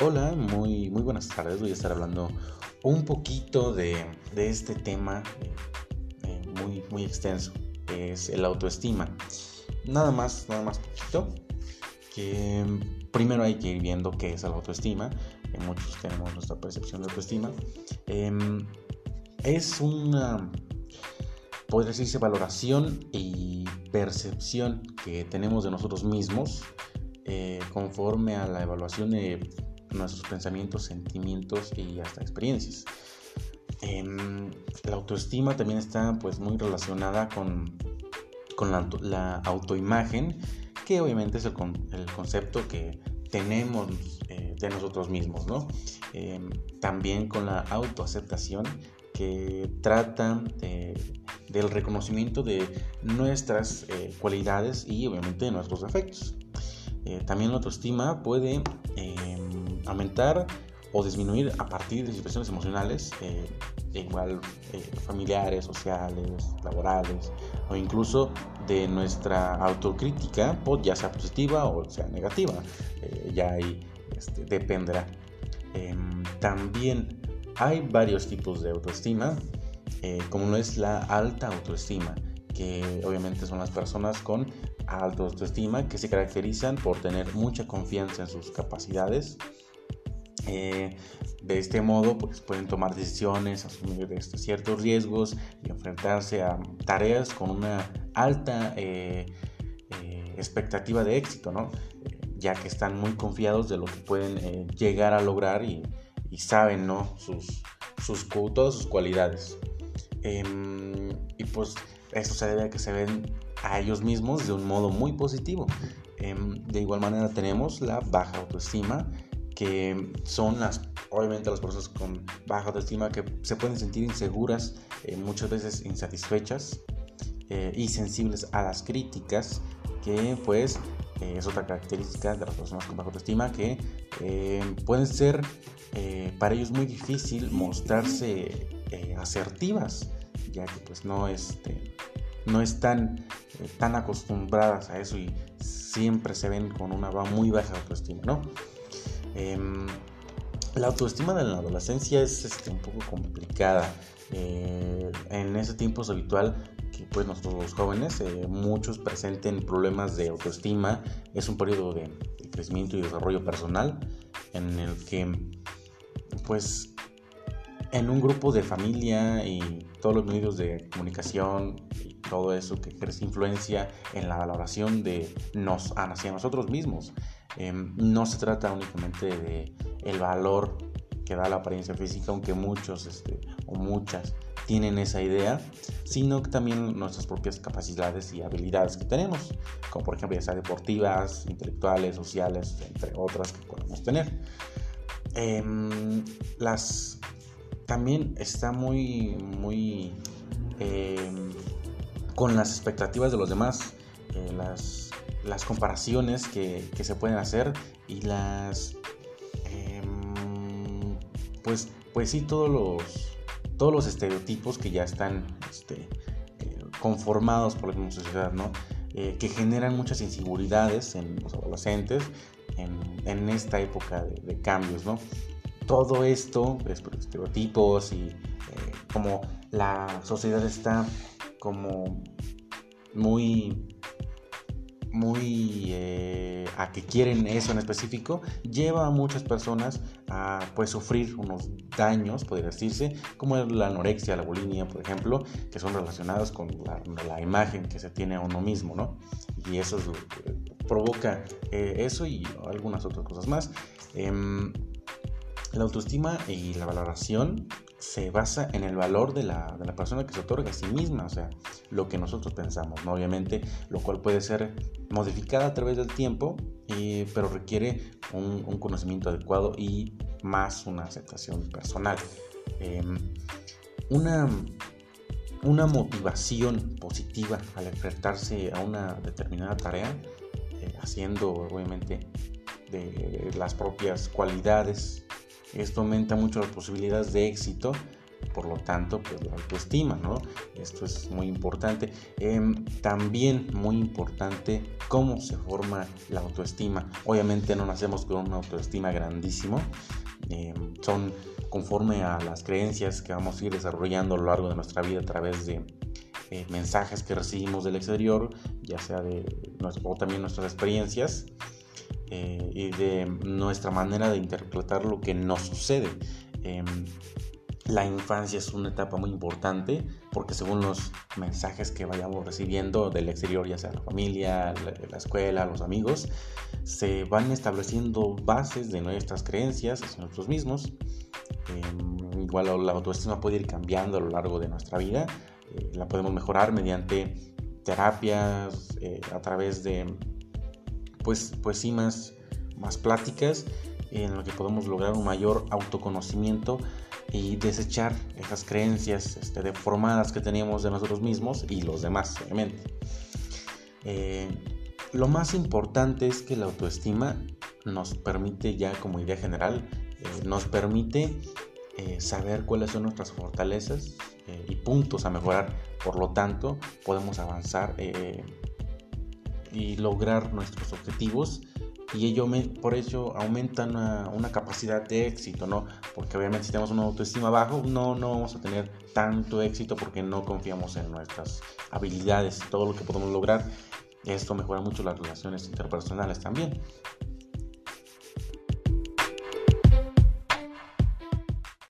Hola, muy, muy buenas tardes. Voy a estar hablando un poquito de, este tema eh, muy, muy extenso, es el autoestima. Nada más, nada más poquito, que primero hay que ir viendo qué es la autoestima. muchos tenemos nuestra percepción de autoestima. Em, es una, podría decirse, valoración y percepción que tenemos de nosotros mismos eh, conforme a la evaluación de nuestros pensamientos, sentimientos y hasta experiencias. Em, la autoestima también está pues muy relacionada con, con la, autoimagen, que obviamente es el, concepto que tenemos eh, de nosotros mismos, ¿no? Em, también con la autoaceptación, que trata del reconocimiento de nuestras eh, cualidades y obviamente de nuestros defectos. Eh, también la autoestima puede em, aumentar o disminuir a partir de situaciones emocionales, eh, igual eh, familiares, sociales, laborales, o incluso de nuestra autocrítica, pues, ya sea positiva o sea negativa, ya ahí este, dependerá. Em, también hay varios tipos de autoestima, como no es la alta autoestima, que obviamente son las personas con alta autoestima que se caracterizan por tener mucha confianza en sus capacidades. Eh, de este modo, pues pueden tomar decisiones, asumir ciertos riesgos y enfrentarse a tareas con una alta eh, eh, expectativa de éxito, ¿no? ya que están muy confiados de lo que pueden llegar a lograr y, saben ¿no? sus, sus, todas sus cualidades. Em, y pues eso se debe a que se ven a ellos mismos de un modo muy positivo. Em, de igual manera tenemos la baja autoestima, que son las, obviamente las personas con baja autoestima que se pueden sentir inseguras, eh, muchas veces insatisfechas eh, y sensibles a las críticas, que pues eh, es otra característica de las personas con baja autoestima, que pueden ser para ellos muy difícil mostrarse asertivas, ya que pues no, este, no están tan acostumbradas a eso y siempre se ven con una muy baja autoestima, ¿no? Em, la autoestima de la adolescencia es este, un poco complicada. Eh, en ese tiempo es habitual que pues nosotros los jóvenes, eh, muchos presenten problemas de autoestima. Es un periodo de, crecimiento y desarrollo personal en el que pues en un grupo de familia y todos los medios de comunicación y todo eso que crece influencia en la valoración de nos hacia nosotros mismos. Em, no se trata únicamente de el valor que da la apariencia física, aunque muchos este, o muchas tienen esa idea, sino que también nuestras propias capacidades y habilidades que tenemos, como por ejemplo ya sea deportivas, intelectuales, sociales, entre otras que podemos tener. Em, las también está muy, muy em, con las expectativas de los demás, eh, las, comparaciones que, que, se pueden hacer y las, em, pues, pues sí, todos los, todos los estereotipos que ya están este, eh, conformados por la misma sociedad, ¿no? Eh, que generan muchas inseguridades en los adolescentes en, en esta época de, cambios, ¿no? todo esto, estereotipos y eh, como la sociedad está como muy muy eh, a que quieren eso en específico lleva a muchas personas a pues sufrir unos daños podría decirse como la anorexia la bulimia por ejemplo que son relacionadas con la, imagen que se tiene a uno mismo no y eso provoca eh, eso y algunas otras cosas más. Em, la autoestima y la valoración se basa en el valor de la, persona que se otorga a sí misma, o sea, lo que nosotros pensamos, ¿no? obviamente, lo cual puede ser modificada a través del tiempo, pero requiere un, conocimiento adecuado y más una aceptación personal. Em, una, una motivación positiva al enfrentarse a una determinada tarea, eh, haciendo obviamente de las propias cualidades esto aumenta mucho las posibilidades de éxito por lo tanto, pues la autoestima, ¿no? Esto es muy importante. Em, también muy importante cómo se forma la autoestima. Obviamente no nacemos con una autoestima grandísimo. Em, son conforme a las creencias que vamos a ir desarrollando a lo largo de nuestra vida a través de eh, mensajes que recibimos del exterior, ya sea de o también nuestras experiencias eh, y de nuestra manera de interpretar lo que nos sucede. Em, la infancia es una etapa muy importante porque según los mensajes que vayamos recibiendo del exterior, ya sea la familia, la, escuela, los amigos, se van estableciendo bases de nuestras creencias hacia nosotros mismos. Em, igual la autoestima puede ir cambiando a lo largo de nuestra vida. Eh, la podemos mejorar mediante terapias, eh, a través de, pues, pues sí, más, más pláticas en lo que podemos lograr un mayor autoconocimiento y desechar esas creencias este, deformadas que teníamos de nosotros mismos y los demás, obviamente. Eh, lo más importante es que la autoestima nos permite ya como idea general, eh, nos permite eh, saber cuáles son nuestras fortalezas y puntos a mejorar. Por lo tanto, podemos avanzar y lograr nuestros objetivos y ello por ello aumenta una, capacidad de éxito, ¿no? Porque obviamente si tenemos una autoestima bajo, no, no vamos a tener tanto éxito porque no confiamos en nuestras habilidades, todo lo que podemos lograr. Esto mejora mucho las relaciones interpersonales también.